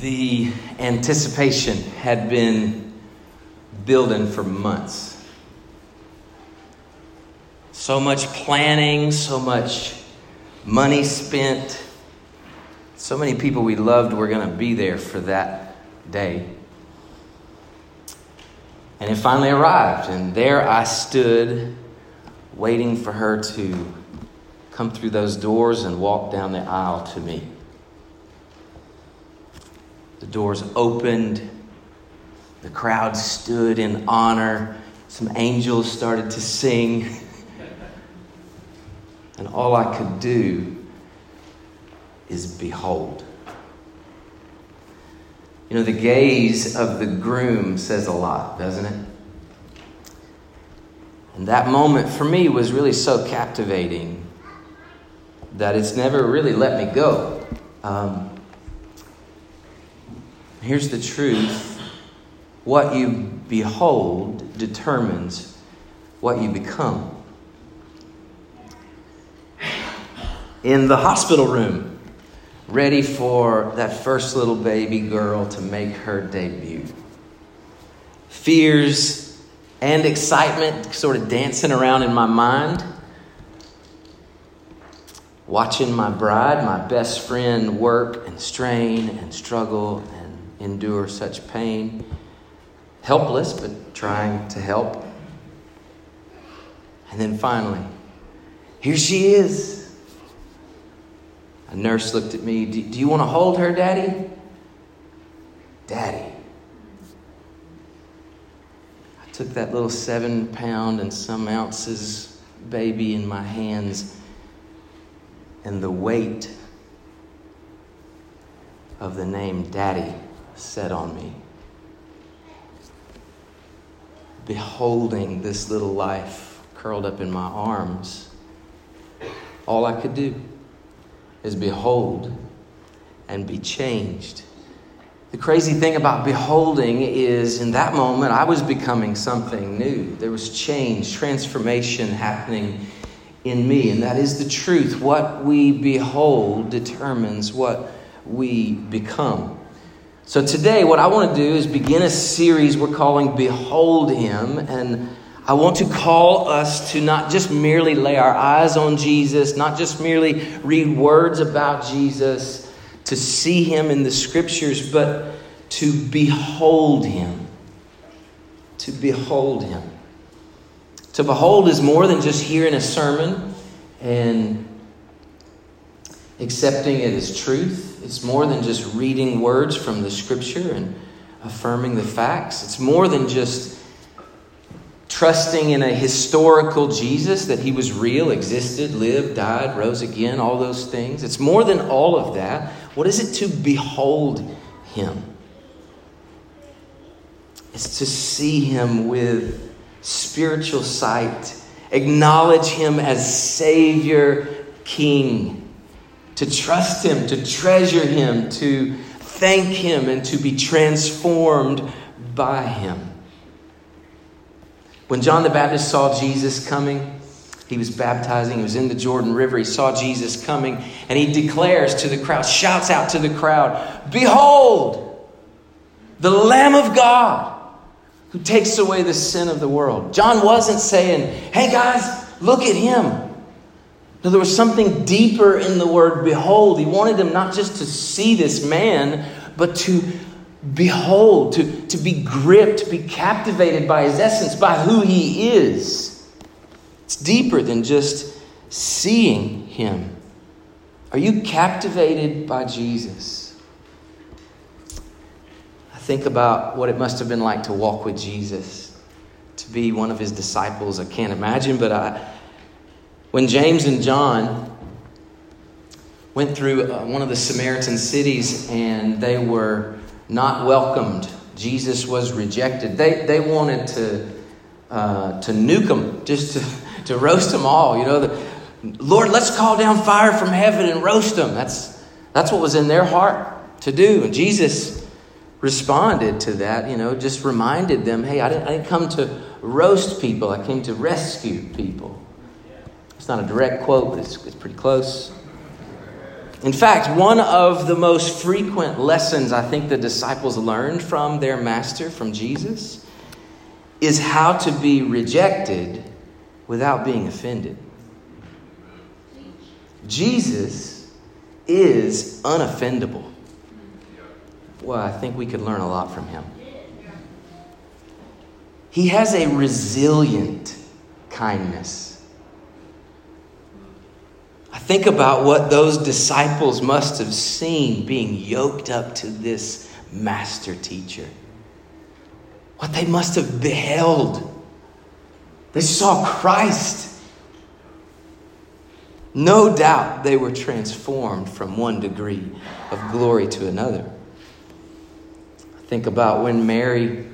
the anticipation had been building for months. So much planning, so much money spent. So many people we loved were going to be there for that day. And it finally arrived, and there I stood waiting for her to come through those doors and walk down the aisle to me. The doors opened, the crowd stood in honor, some angels started to sing, and all I could do is behold. You know, the gaze of the groom says a lot, doesn't it? And that moment for me was really so captivating that it's never really let me go. Um, here's the truth what you behold determines what you become. In the hospital room, ready for that first little baby girl to make her debut. Fears and excitement sort of dancing around in my mind. Watching my bride, my best friend, work and strain and struggle endure such pain. Helpless, but trying to help. And then finally, here she is a nurse looked at me. Do, do you want to hold her, Daddy? Daddy. I took that little seven pound and some ounces baby in my hands, and the weight of the name Daddy set on me. Beholding this little life curled up in my arms, all I could do is behold and be changed. The crazy thing about beholding is in that moment, I was becoming something new. There was change, transformation happening in me. And that is the truth. What we behold determines what we become. So today, what I want to do is begin a series we're calling Behold Him. And I want to call us to not just merely lay our eyes on Jesus, not just merely read words about Jesus, to see him in the scriptures, but to behold him. To behold him. To behold is more than just hearing a sermon and accepting it as truth. It's more than just reading words from the scripture and affirming the facts. It's more than just trusting in a historical Jesus, that he was real, existed, lived, died, rose again, all those things. It's more than all of that. What is it to behold him? It's to see him with spiritual sight, acknowledge him as Savior, King, to trust him, to treasure him, to thank him, and to be transformed by him. When John the Baptist saw Jesus coming, he was baptizing, he was in the Jordan River, he saw Jesus coming, and he declares to the crowd, shouts out to the crowd, Behold, the Lamb of God who takes away the sin of the world. John wasn't saying, Hey guys, look at him. No, there was something deeper in the word behold. He wanted them not just to see this man, but to behold, to, to be gripped, be captivated by his essence, by who he is. It's deeper than just seeing him. Are you captivated by Jesus? I think about what it must have been like to walk with Jesus, to be one of his disciples. I can't imagine, but I, when James and John went through uh, one of the Samaritan cities and they were not welcomed. Jesus was rejected. They, they wanted to, uh, to nuke them, just to, to roast them all. You know, the, Lord, let's call down fire from heaven and roast them. That's, that's what was in their heart to do. And Jesus responded to that, you know, just reminded them hey, I didn't, I didn't come to roast people, I came to rescue people. It's not a direct quote, but it's, it's pretty close. In fact, one of the most frequent lessons I think the disciples learned from their master, from Jesus, is how to be rejected without being offended. Jesus is unoffendable. Well, I think we could learn a lot from him. He has a resilient kindness. Think about what those disciples must have seen being yoked up to this master teacher. What they must have beheld. They saw Christ. No doubt they were transformed from one degree of glory to another. Think about when Mary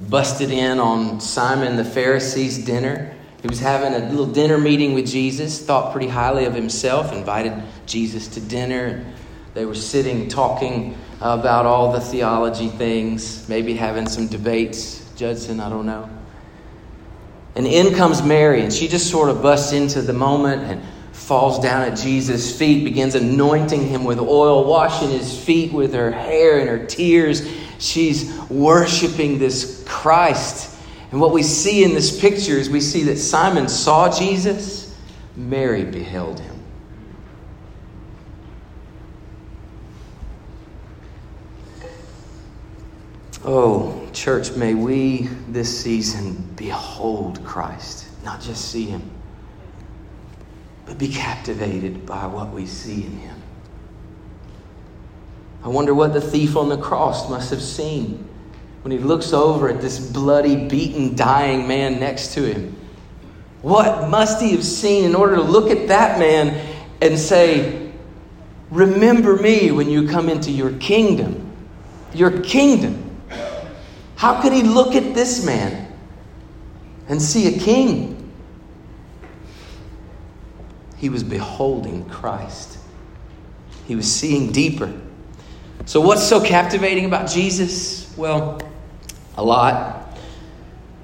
busted in on Simon the Pharisee's dinner he was having a little dinner meeting with Jesus, thought pretty highly of himself, invited Jesus to dinner. They were sitting talking about all the theology things, maybe having some debates. Judson, I don't know. And in comes Mary, and she just sort of busts into the moment and falls down at Jesus' feet, begins anointing him with oil, washing his feet with her hair and her tears. She's worshiping this Christ and what we see in this picture is we see that Simon saw Jesus, Mary beheld him. Oh, church, may we this season behold Christ, not just see him, but be captivated by what we see in him. I wonder what the thief on the cross must have seen when he looks over at this bloody, beaten, dying man next to him. What must he have seen in order to look at that man and say, Remember me when you come into your kingdom? Your kingdom. How could he look at this man and see a king? He was beholding Christ, he was seeing deeper. So, what's so captivating about Jesus? Well, a lot.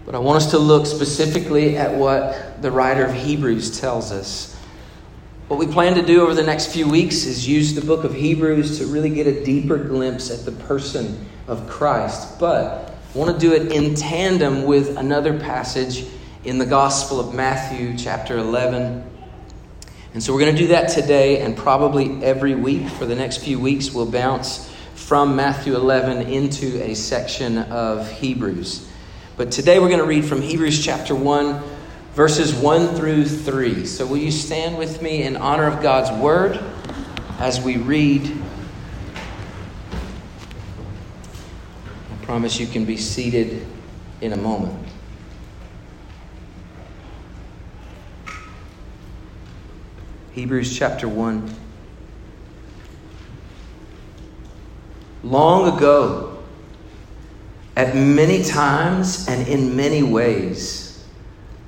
But I want us to look specifically at what the writer of Hebrews tells us. What we plan to do over the next few weeks is use the book of Hebrews to really get a deeper glimpse at the person of Christ. But I want to do it in tandem with another passage in the Gospel of Matthew, chapter 11. And so we're going to do that today and probably every week for the next few weeks. We'll bounce from Matthew 11 into a section of Hebrews. But today we're going to read from Hebrews chapter 1, verses 1 through 3. So will you stand with me in honor of God's word as we read? I promise you can be seated in a moment. Hebrews chapter 1. Long ago, at many times and in many ways,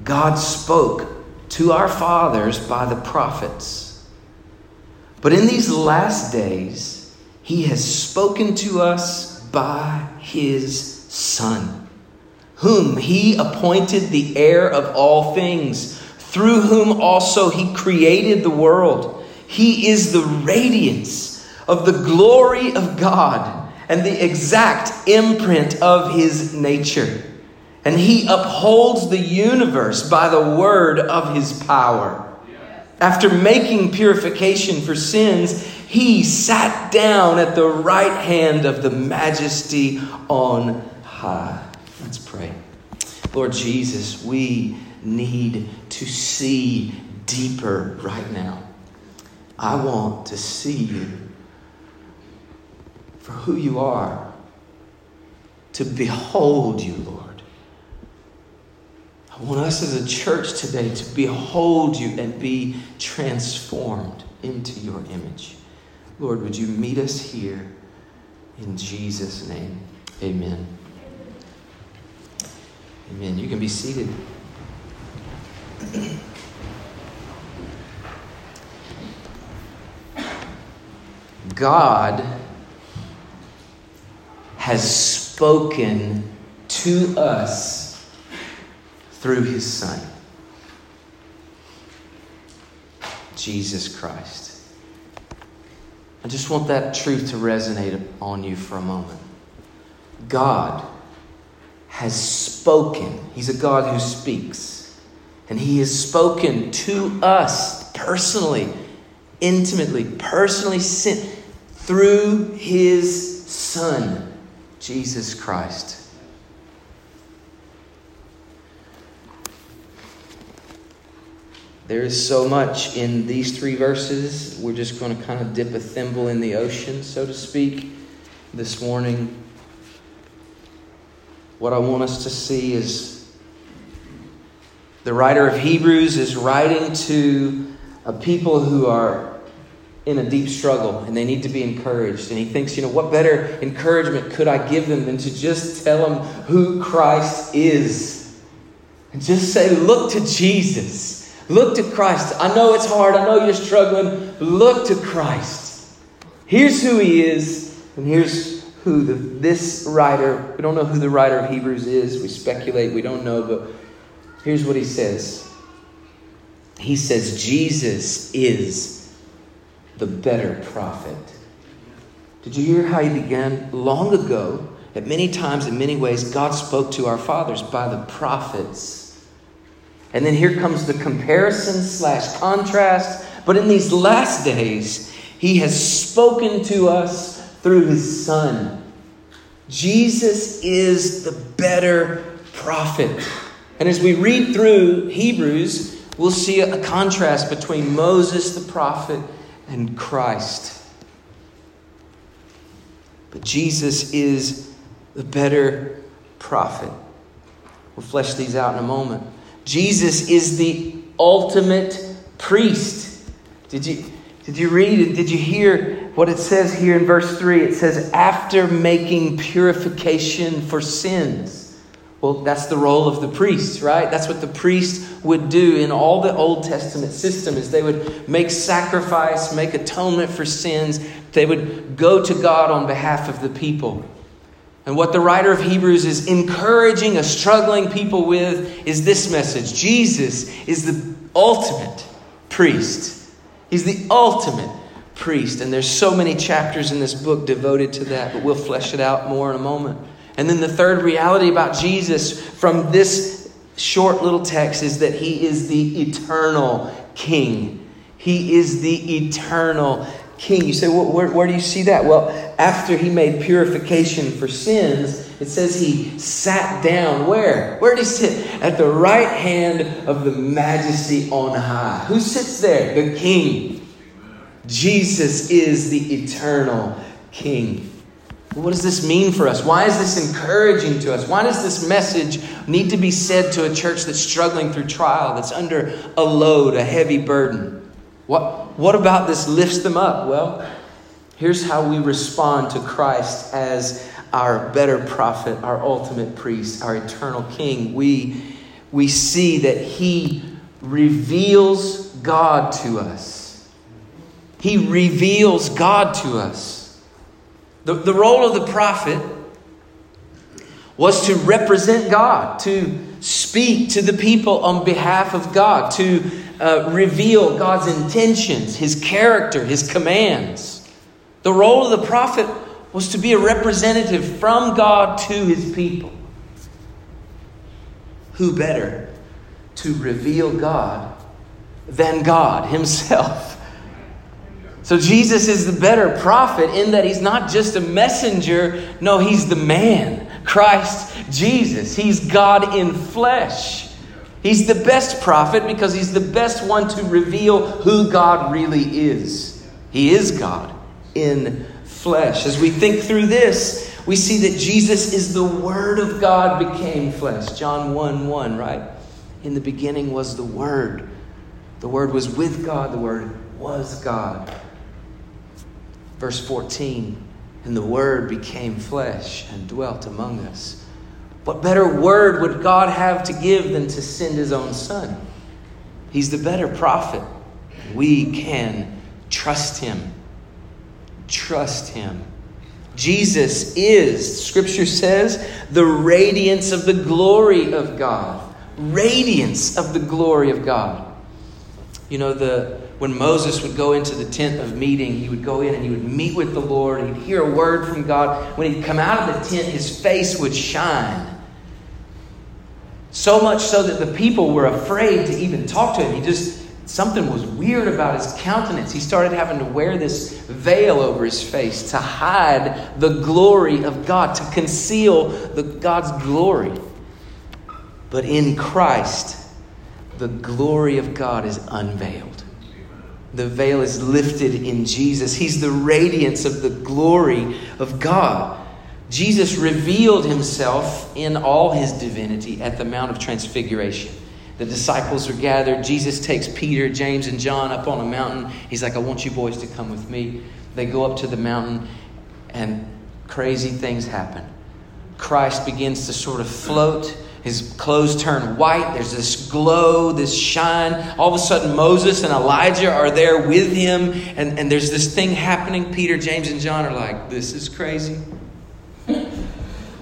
God spoke to our fathers by the prophets. But in these last days, He has spoken to us by His Son, whom He appointed the heir of all things, through whom also He created the world. He is the radiance of the glory of God and the exact imprint of his nature. And he upholds the universe by the word of his power. After making purification for sins, he sat down at the right hand of the majesty on high. Let's pray. Lord Jesus, we need to see deeper right now. I want to see you for who you are, to behold you, Lord. I want us as a church today to behold you and be transformed into your image. Lord, would you meet us here in Jesus' name? Amen. Amen. You can be seated. God has spoken to us through his Son, Jesus Christ. I just want that truth to resonate on you for a moment. God has spoken. He's a God who speaks. And He has spoken to us personally, intimately, personally, sent through His Son, Jesus Christ. There is so much in these three verses. We're just going to kind of dip a thimble in the ocean, so to speak, this morning. What I want us to see is the writer of Hebrews is writing to a people who are in a deep struggle and they need to be encouraged. And he thinks, you know, what better encouragement could I give them than to just tell them who Christ is? And just say, look to Jesus. Look to Christ. I know it's hard. I know you're struggling. Look to Christ. Here's who he is, and here's who the, this writer, we don't know who the writer of Hebrews is. We speculate, we don't know, but here's what he says. He says, Jesus is the better prophet. Did you hear how he began? Long ago, at many times, in many ways, God spoke to our fathers by the prophets. And then here comes the comparison slash contrast. But in these last days, he has spoken to us through his son. Jesus is the better prophet. And as we read through Hebrews, we'll see a contrast between Moses, the prophet, and Christ. But Jesus is the better prophet. We'll flesh these out in a moment. Jesus is the ultimate priest. Did you, did you read it? Did you hear what it says here in verse 3? It says, after making purification for sins. Well, that's the role of the priest, right? That's what the priest would do in all the Old Testament system is they would make sacrifice, make atonement for sins. They would go to God on behalf of the people. And what the writer of Hebrews is encouraging a struggling people with is this message Jesus is the ultimate priest. He's the ultimate priest. And there's so many chapters in this book devoted to that, but we'll flesh it out more in a moment. And then the third reality about Jesus from this short little text is that he is the eternal king. He is the eternal king. You say, well, where, where do you see that? Well, after he made purification for sins, it says he sat down where? Where did he sit? At the right hand of the majesty on high. Who sits there? The king. Jesus is the eternal king. What does this mean for us? Why is this encouraging to us? Why does this message need to be said to a church that's struggling through trial, that's under a load, a heavy burden? What, what about this lifts them up? Well, here's how we respond to Christ as our better prophet, our ultimate priest, our eternal king. We, we see that he reveals God to us. He reveals God to us. The, the role of the prophet was to represent God, to speak to the people on behalf of God, to uh, reveal God's intentions, His character, His commands. The role of the prophet was to be a representative from God to His people. Who better to reveal God than God Himself? So Jesus is the better prophet in that He's not just a messenger, no, He's the man. Christ Jesus. He's God in flesh. He's the best prophet because he's the best one to reveal who God really is. He is God in flesh. As we think through this, we see that Jesus is the Word of God became flesh. John 1 1, right? In the beginning was the Word. The Word was with God, the Word was God. Verse 14, and the Word became flesh and dwelt among us. What better word would God have to give than to send his own son? He's the better prophet. We can trust him. Trust him. Jesus is, Scripture says, the radiance of the glory of God. Radiance of the glory of God. You know, the when Moses would go into the tent of meeting, he would go in and he would meet with the Lord. He'd hear a word from God. When he'd come out of the tent, his face would shine. So much so that the people were afraid to even talk to him. He just something was weird about his countenance. He started having to wear this veil over his face to hide the glory of God, to conceal the God's glory. But in Christ, the glory of God is unveiled. The veil is lifted in Jesus. He's the radiance of the glory of God. Jesus revealed himself in all his divinity at the Mount of Transfiguration. The disciples are gathered. Jesus takes Peter, James, and John up on a mountain. He's like, I want you boys to come with me. They go up to the mountain, and crazy things happen. Christ begins to sort of float. His clothes turn white. There's this glow, this shine. All of a sudden, Moses and Elijah are there with him, and, and there's this thing happening. Peter, James, and John are like, This is crazy. you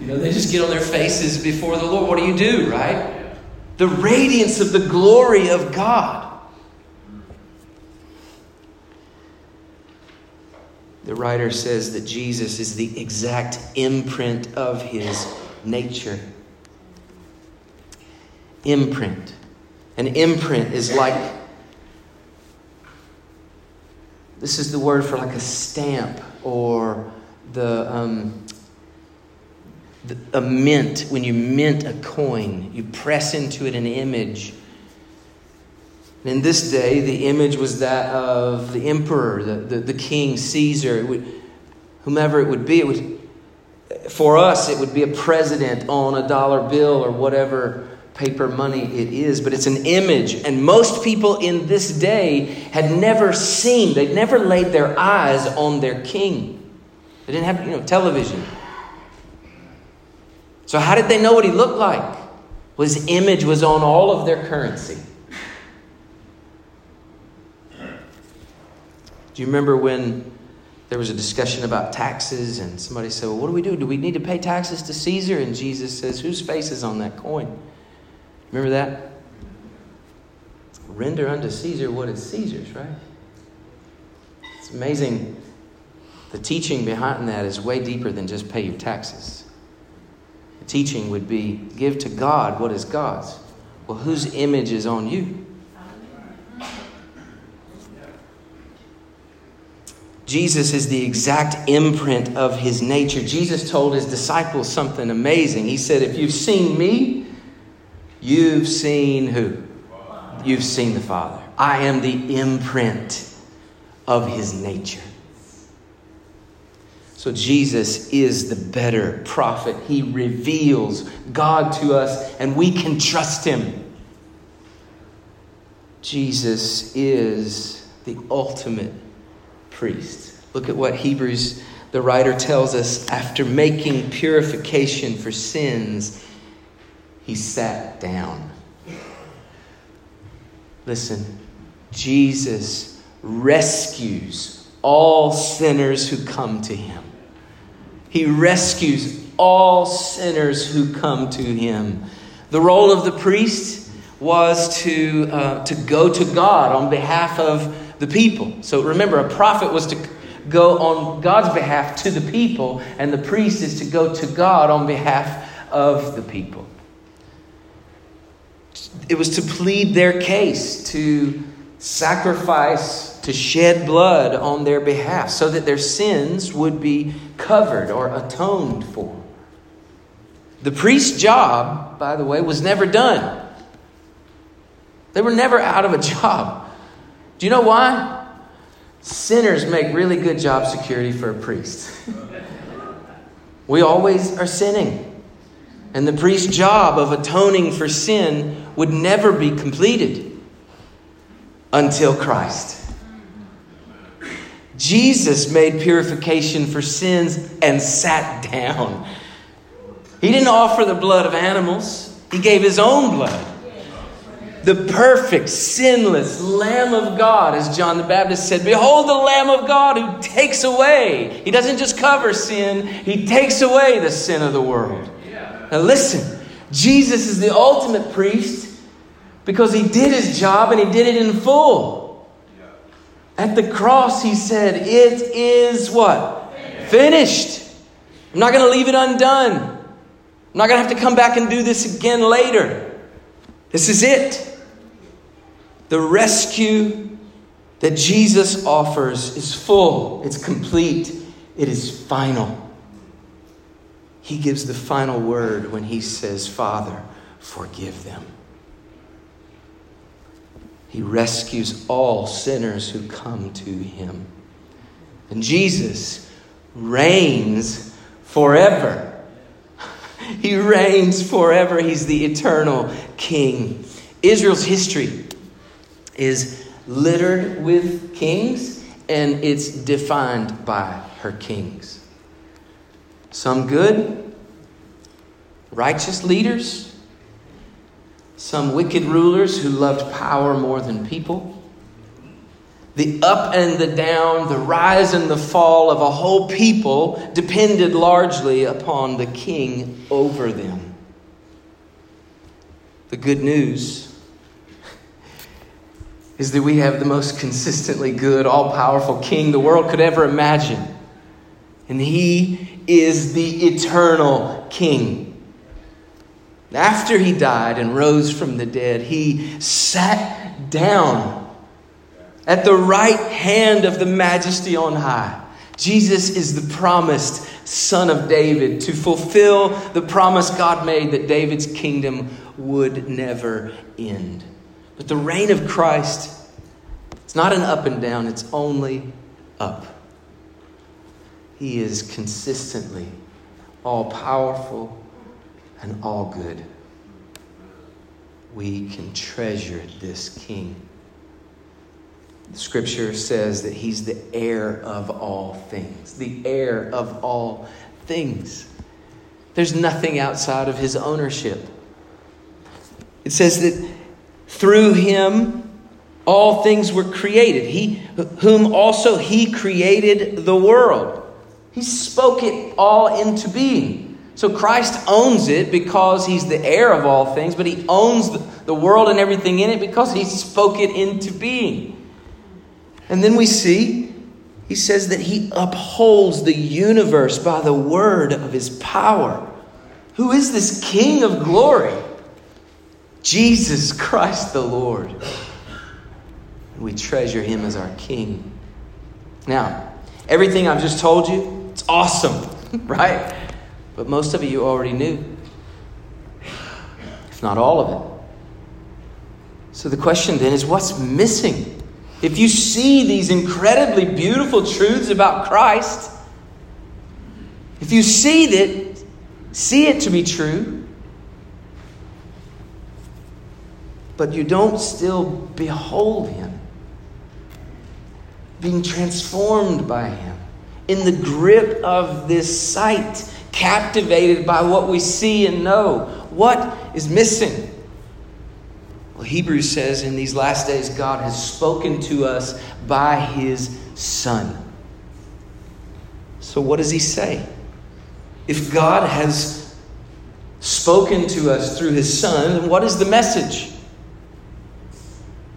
know, they just get on their faces before the Lord. What do you do, right? the radiance of the glory of God. The writer says that Jesus is the exact imprint of his nature. Imprint. An imprint is like, this is the word for like a stamp or the, um, a mint, when you mint a coin, you press into it an image. in this day, the image was that of the emperor, the, the, the king, Caesar, it would, whomever it would be. It would, for us, it would be a president on a dollar bill or whatever paper money it is, but it's an image. And most people in this day had never seen, they'd never laid their eyes on their king. They didn't have, you know, television. So, how did they know what he looked like? Well, his image was on all of their currency. Do you remember when there was a discussion about taxes and somebody said, Well, what do we do? Do we need to pay taxes to Caesar? And Jesus says, Whose face is on that coin? Remember that? Render unto Caesar what is Caesar's, right? It's amazing. The teaching behind that is way deeper than just pay your taxes The teaching would be give to God what is God's. Well, whose image is on you? Jesus is the exact imprint of his nature. Jesus told his disciples something amazing. He said, If you've seen me, you've seen who? You've seen the Father. I am the imprint of his nature. So Jesus is the better prophet. He reveals God to us, and we can trust him. Jesus is the ultimate priest. Look at what Hebrews, the writer, tells us. After making purification for sins, he sat down. Listen, Jesus rescues all sinners who come to him. He rescues all sinners who come to him. The role of the priest was to, uh, to go to God on behalf of the people. So remember, a prophet was to go on God's behalf to the people, and the priest is to go to God on behalf of the people. It was to plead their case, to sacrifice to shed blood on their behalf so that their sins would be covered or atoned for. The priest's job, by the way, was never done. They were never out of a job. Do you know why? Sinners make really good job security for a priest. we always are sinning. And the priest's job of atoning for sin would never be completed until Christ. Jesus made purification for sins and sat down. He didn't offer the blood of animals, He gave His own blood. The perfect, sinless Lamb of God, as John the Baptist said, Behold the Lamb of God who takes away. He doesn't just cover sin, He takes away the sin of the world. Now listen, Jesus is the ultimate priest because he did his job and he did it in full. At the cross, he said, It is what? Finished. I'm not going to leave it undone. I'm not going to have to come back and do this again later. This is it. The rescue that Jesus offers is full, it's complete, it is final. He gives the final word when he says, Father, forgive them. He rescues all sinners who come to him. And Jesus reigns forever. He reigns forever. He's the eternal king. Israel's history is littered with kings, and it's defined by her kings. Some good, righteous leaders, some wicked rulers who loved power more than people. The up and the down, the rise and the fall of a whole people depended largely upon the king over them. The good news is that we have the most consistently good, all powerful king the world could ever imagine. And he is the eternal king. After he died and rose from the dead, he sat down at the right hand of the majesty on high. Jesus is the promised son of David to fulfill the promise God made that David's kingdom would never end. But the reign of Christ, it's not an up and down, it's only up. He is consistently all powerful, and all good. We can treasure this king. The scripture says that he's the heir of all things, the heir of all things. There's nothing outside of his ownership. It says that through him all things were created. He whom also he created the world. He spoke it all into being. So Christ owns it because he's the heir of all things, but he owns the world and everything in it because he spoke it into being. And then we see he says that he upholds the universe by the word of his power. Who is this King of glory? Jesus Christ the Lord. We treasure him as our King. Now, everything I've just told you, it's awesome, right? But most of it you already knew, if not all of it. So the question then is what's missing? If you see these incredibly beautiful truths about Christ, if you see that, see it to be true, but you don't still behold Him, being transformed by Him, in the grip of this sight, captivated by what we see and know. What is missing? Well, Hebrews says in these last days, God has spoken to us by his Son. So, what does he say? If God has spoken to us through his Son, what is the message?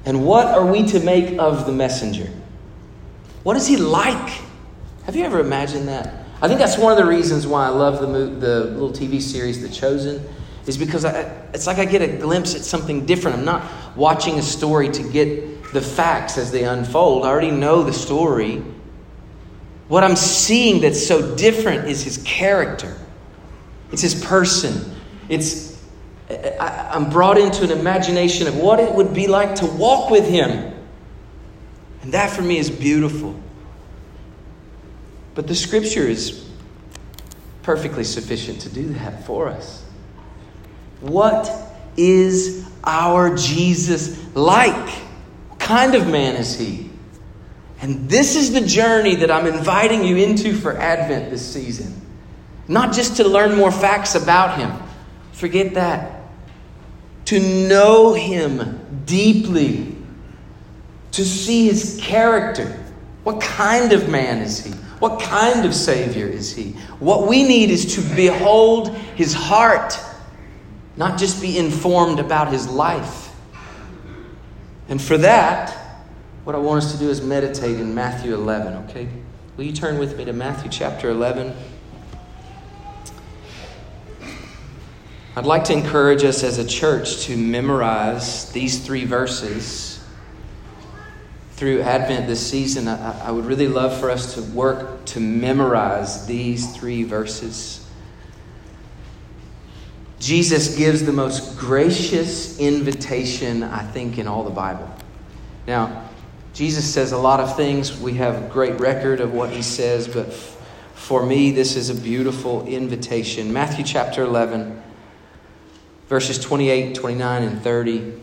And what are we to make of the messenger? What is he like? Have you ever imagined that? I think that's one of the reasons why I love the, the little TV series, The Chosen, is because I, it's like I get a glimpse at something different. I'm not watching a story to get the facts as they unfold. I already know the story. What I'm seeing that's so different is his character, it's his person. It's, I, I'm brought into an imagination of what it would be like to walk with him. And that for me is beautiful. But the scripture is perfectly sufficient to do that for us. What is our Jesus like? What kind of man is he? And this is the journey that I'm inviting you into for Advent this season. Not just to learn more facts about him, forget that. To know him deeply, to see his character. What kind of man is he? What kind of Savior is He? What we need is to behold His heart, not just be informed about His life. And for that, what I want us to do is meditate in Matthew 11, okay? Will you turn with me to Matthew chapter 11? I'd like to encourage us as a church to memorize these three verses through Advent this season. I, I, would really love for us to work to memorize these three verses. Jesus gives the most gracious invitation, I think, in all the Bible. Now, Jesus says a lot of things. We have a great record of what he says, but for me, this is a beautiful invitation. Matthew chapter 11 verses 28, 29, and 30.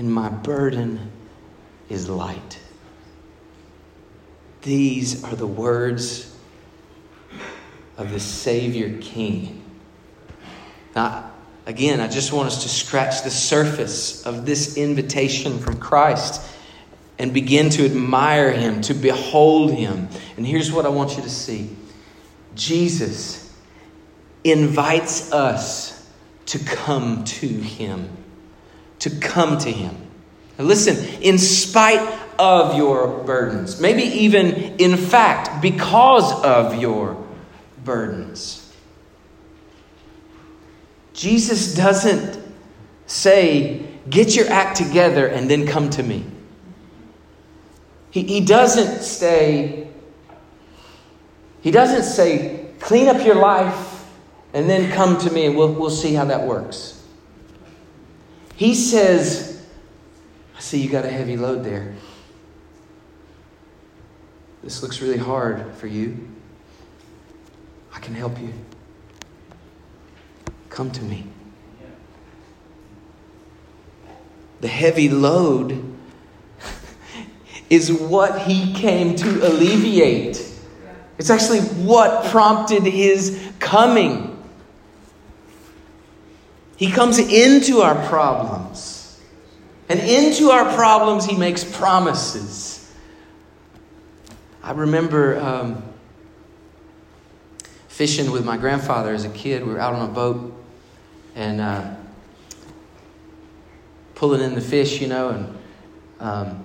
and my burden is light. These are the words of the Savior King. Now, again, I just want us to scratch the surface of this invitation from Christ and begin to admire Him, to behold Him. And here's what I want you to see Jesus invites us to come to Him. To come to Him. Now listen, in spite of your burdens, maybe even in fact, because of your burdens. Jesus doesn't say, get your act together and then come to me. He, he doesn't say, he doesn't say, clean up your life and then come to me and we'll, we'll see how that works. He says, I see you got a heavy load there. This looks really hard for you. I can help you. Come to me. The heavy load is what he came to alleviate. It's actually what prompted his coming. He comes into our problems. And into our problems, he makes promises. I remember um, fishing with my grandfather as a kid. We were out on a boat and uh, pulling in the fish, you know, and um,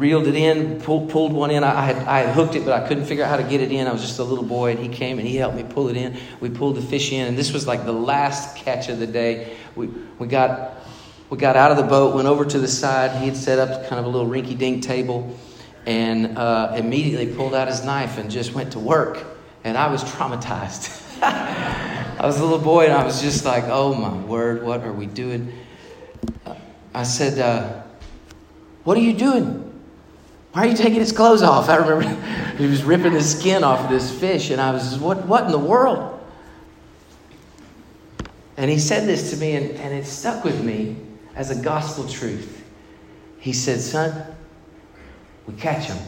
reeled it in, pulled, pulled one in. I had, I had hooked it, but I couldn't figure out how to get it in. I was just a little boy, and he came and he helped me pull it in. We pulled the fish in, and this was like the last catch of the day. We, we, got, we got out of the boat, went over to the side. He had set up kind of a little rinky dink table, and uh, immediately pulled out his knife and just went to work. And I was traumatized. I was a little boy, and I was just like, oh my word, what are we doing? I said, uh, What are you doing? Why are you taking his clothes off? I remember he was ripping the skin off of this fish, and I was, what, what in the world? And he said this to me, and, and it stuck with me as a gospel truth. He said, Son, we catch them,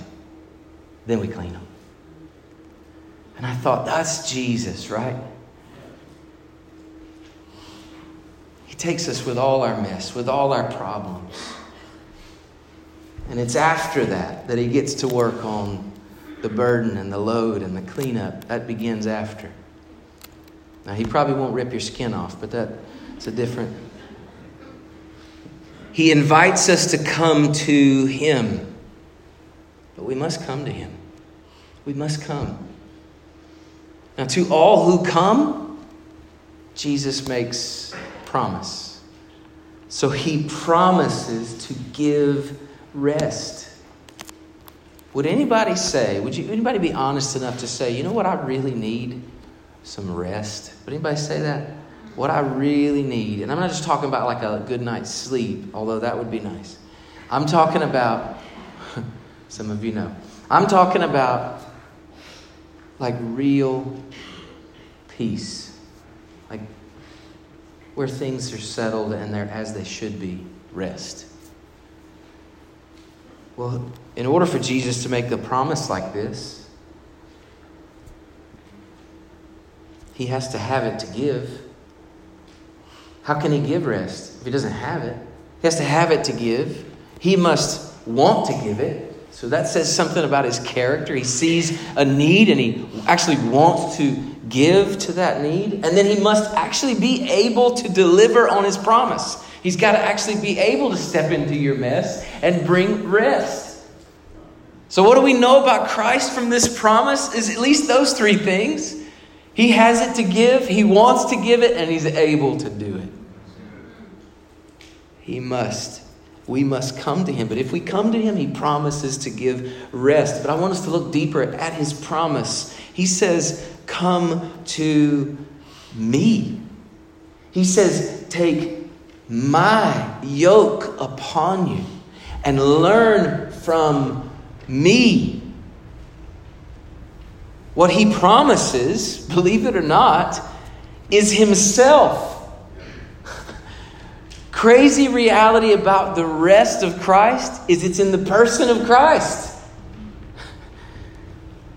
then we clean them. And I thought, that's Jesus, right? He takes us with all our mess, with all our problems. And it's after that that he gets to work on the burden and the load and the cleanup. That begins after. Now, he probably won't rip your skin off, but that's a different. He invites us to come to him, but we must come to him. We must come. Now, to all who come, Jesus makes promise. So he promises to give rest. Would anybody say, would you anybody be honest enough to say, you know what I really need? Some rest. Would anybody say that? What I really need. And I'm not just talking about like a good night's sleep, although that would be nice. I'm talking about some of you know. I'm talking about like real peace. Like where things are settled and they're as they should be rest. Well, in order for Jesus to make a promise like this, he has to have it to give. How can he give rest if he doesn't have it? He has to have it to give. He must want to give it. So that says something about his character. He sees a need and he actually wants to give to that need. And then he must actually be able to deliver on his promise. He's got to actually be able to step into your mess and bring rest. So, what do we know about Christ from this promise? Is at least those three things. He has it to give, he wants to give it, and he's able to do it. He must. We must come to him. But if we come to him, he promises to give rest. But I want us to look deeper at his promise. He says, Come to me. He says, Take my yoke upon you and learn from me. What he promises, believe it or not, is himself. Crazy reality about the rest of Christ is it's in the person of Christ.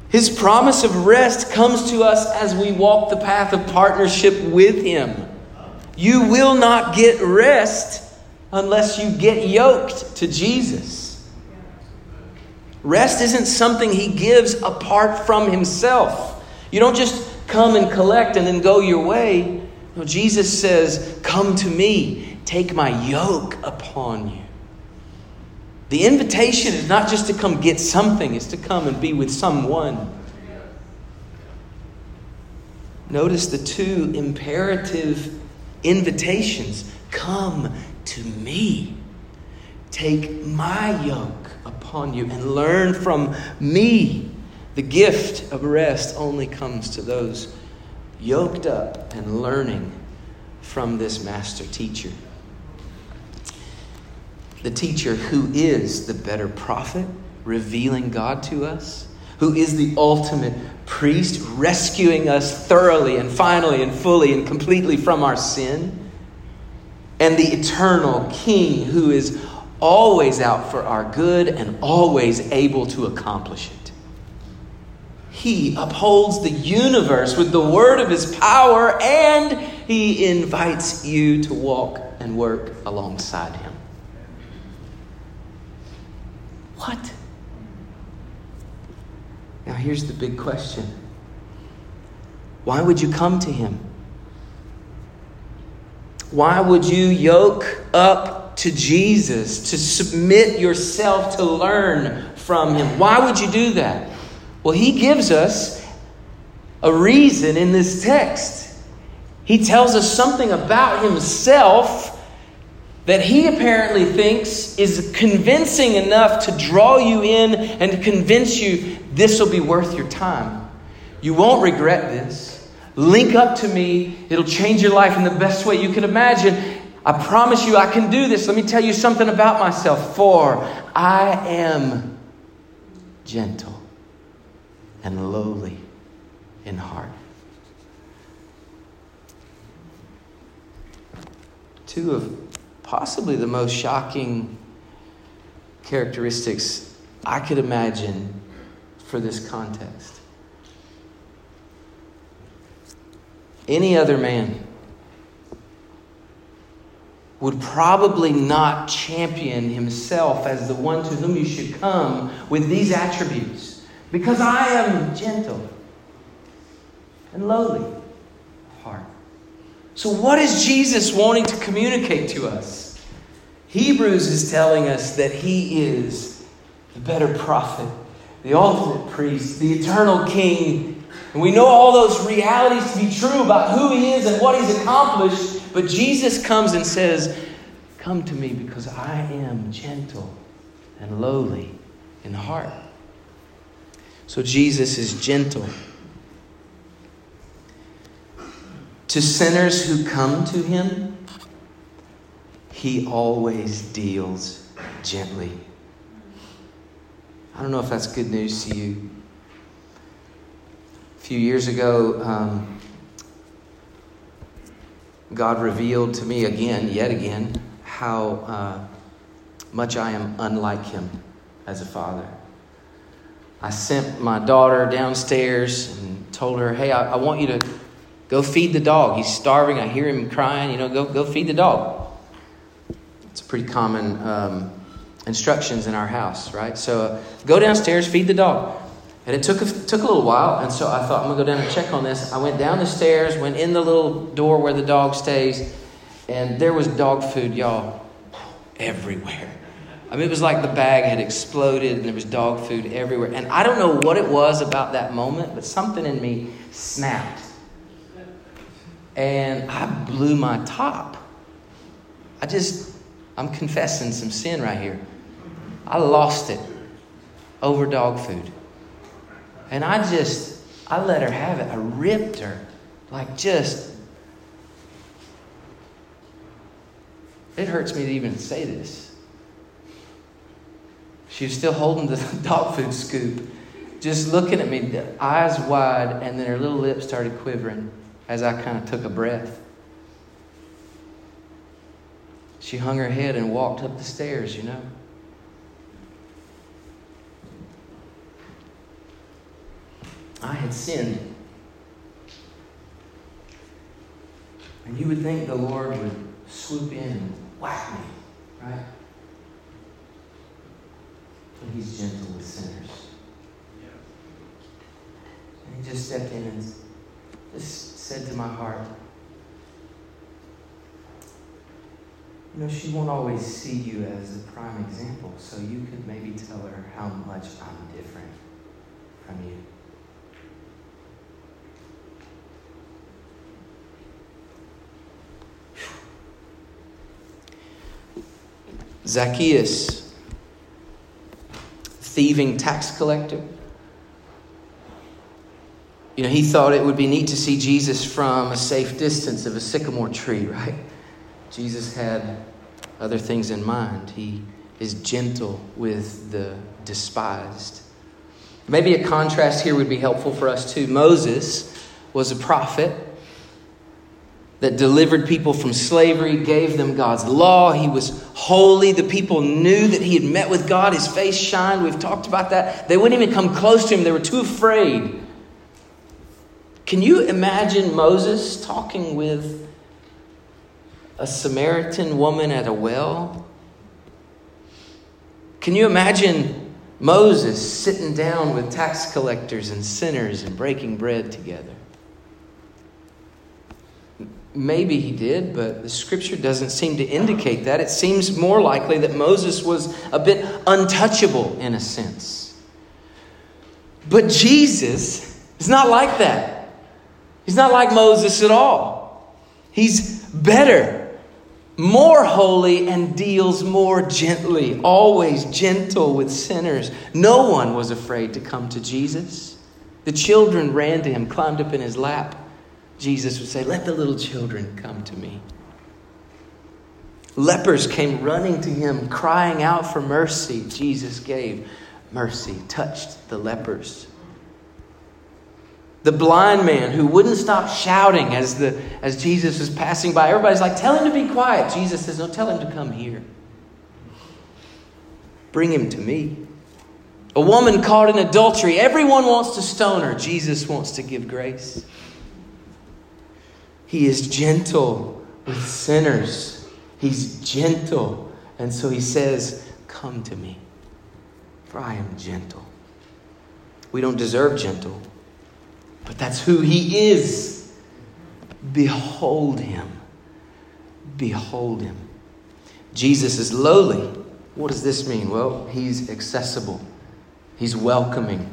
His promise of rest comes to us as we walk the path of partnership with Him. You will not get rest unless you get yoked to Jesus. Rest isn't something he gives apart from himself. You don't just come and collect and then go your way. No, Jesus says, Come to me, take my yoke upon you. The invitation is not just to come get something, it's to come and be with someone. Notice the two imperative invitations come to me. Take my yoke upon you and learn from me. The gift of rest only comes to those yoked up and learning from this master teacher. The teacher who is the better prophet, revealing God to us, who is the ultimate priest, rescuing us thoroughly and finally and fully and completely from our sin, and the eternal king who is always out for our good and always able to accomplish it. He upholds the universe with the word of his power, and he invites you to walk and work alongside him. What? Now, here's the big question why would you come to him? Why would you yoke up to Jesus, to submit yourself to learn from Him. Why would you do that? Well, He gives us a reason in this text. He tells us something about Himself that He apparently thinks is convincing enough to draw you in and to convince you this will be worth your time. You won't regret this. Link up to me. It'll change your life in the best way you can imagine. I promise you I can do this. Let me tell you something about myself. For I am gentle and lowly in heart. Two of possibly the most shocking characteristics I could imagine for this context. Any other man would probably not champion himself as the one to whom you should come with these attributes. Because I am gentle and lowly. So, what is Jesus wanting to communicate to us? Hebrews is telling us that he is the better prophet, the ultimate priest, the eternal king. And we know all those realities to be true about who he is and what he's accomplished. But Jesus comes and says, Come to me because I am gentle and lowly in heart. So Jesus is gentle. To sinners who come to him, he always deals gently. I don't know if that's good news to you. A few years ago, um, God revealed to me again, yet again, how uh, much I am unlike Him as a father. I sent my daughter downstairs and told her, hey, I, I want you to go feed the dog. He's starving. I hear him crying. You know, go, go feed the dog. It's pretty common um, instructions in our house, right? So uh, go downstairs, feed the dog. And it took a, took a little while, and so I thought, I'm going to go down and check on this. I went down the stairs, went in the little door where the dog stays, and there was dog food, y'all, everywhere. I mean, it was like the bag had exploded and there was dog food everywhere. And I don't know what it was about that moment, but something in me snapped. And I blew my top. I just, I'm confessing some sin right here. I lost it over dog food. And I just, I let her have it. I ripped her. Like just. It hurts me to even say this. She was still holding the dog food scoop, just looking at me, eyes wide, and then her little lips started quivering as I kind of took a breath. She hung her head and walked up the stairs, you know. I had sinned. And you would think the Lord would swoop in and whack me, right? But He's gentle with sinners. And He just stepped in and just said to my heart, You know, she won't always see you as a prime example, so you could maybe tell her how much I'm different from you. Zacchaeus, thieving tax collector. You know, he thought it would be neat to see Jesus from a safe distance of a sycamore tree, right? Jesus had other things in mind. He is gentle with the despised. Maybe a contrast here would be helpful for us too. Moses was a prophet that delivered people from slavery, gave them God's law. He was holy. The people knew that he had met with God. His face shined. We've talked about that. They wouldn't even come close to him, they were too afraid. Can you imagine Moses talking with a Samaritan woman at a well? Can you imagine Moses sitting down with tax collectors and sinners and breaking bread together? Maybe he did, but the scripture doesn't seem to indicate that. It seems more likely that Moses was a bit untouchable in a sense. But Jesus is not like that. He's not like Moses at all. He's better, more holy, and deals more gently, always gentle with sinners. No one was afraid to come to Jesus. The children ran to him, climbed up in his lap. Jesus would say, Let the little children come to me. Lepers came running to him, crying out for mercy. Jesus gave mercy, touched the lepers. The blind man who wouldn't stop shouting as, the, as Jesus was passing by. Everybody's like, Tell him to be quiet. Jesus says, No, tell him to come here. Bring him to me. A woman caught in adultery. Everyone wants to stone her. Jesus wants to give grace. He is gentle with sinners. He's gentle. And so he says, Come to me, for I am gentle. We don't deserve gentle, but that's who he is. Behold him. Behold him. Jesus is lowly. What does this mean? Well, he's accessible, he's welcoming,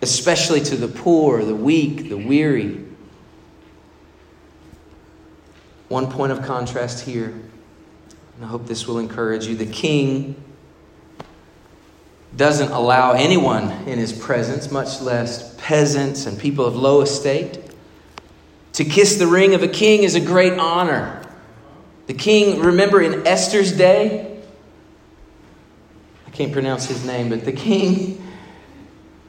especially to the poor, the weak, the weary. One point of contrast here, and I hope this will encourage you. The king doesn't allow anyone in his presence, much less peasants and people of low estate. To kiss the ring of a king is a great honor. The king, remember in Esther's day, I can't pronounce his name, but the king,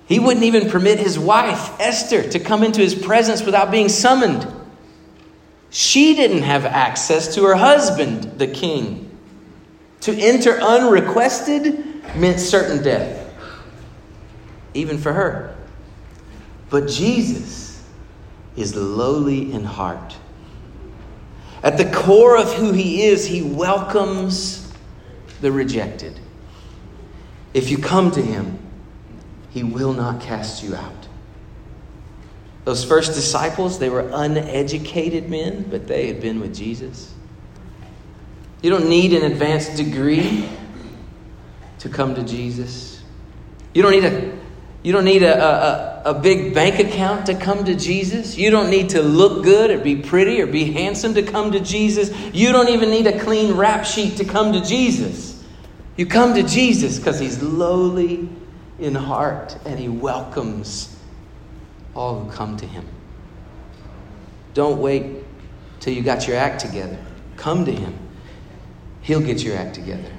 he wouldn't even permit his wife, Esther, to come into his presence without being summoned. She didn't have access to her husband, the king. To enter unrequested meant certain death, even for her. But Jesus is lowly in heart. At the core of who he is, he welcomes the rejected. If you come to him, he will not cast you out. Those first disciples, they were uneducated men, but they had been with Jesus. You don't need an advanced degree to come to Jesus. You don't need a, you don't need a, a, a big bank account to come to Jesus. You don't need to look good or be pretty or be handsome to come to Jesus. You don't even need a clean rap sheet to come to Jesus. You come to Jesus because he's lowly in heart and he welcomes all who come to him. Don't wait till you got your act together. Come to him. He'll get your act together.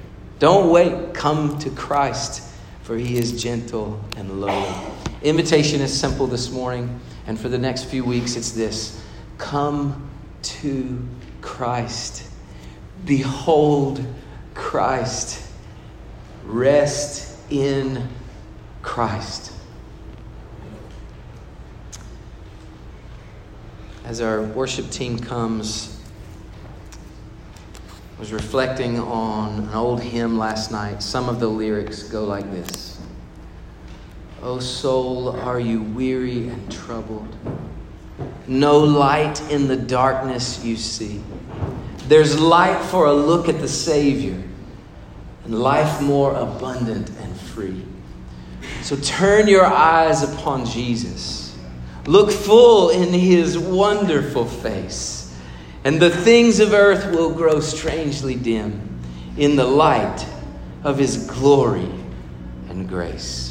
Don't wait. Come to Christ, for he is gentle and lowly. Invitation is simple this morning, and for the next few weeks, it's this Come to Christ. Behold Christ. Rest in Christ. as our worship team comes, was reflecting on an old hymn last night. Some of the lyrics go like this O soul, are you weary and troubled? No light in the darkness you see. There's light for a look at the Savior and life more abundant and free. So turn your eyes upon Jesus Look full in his wonderful face, and the things of earth will grow strangely dim in the light of his glory and grace.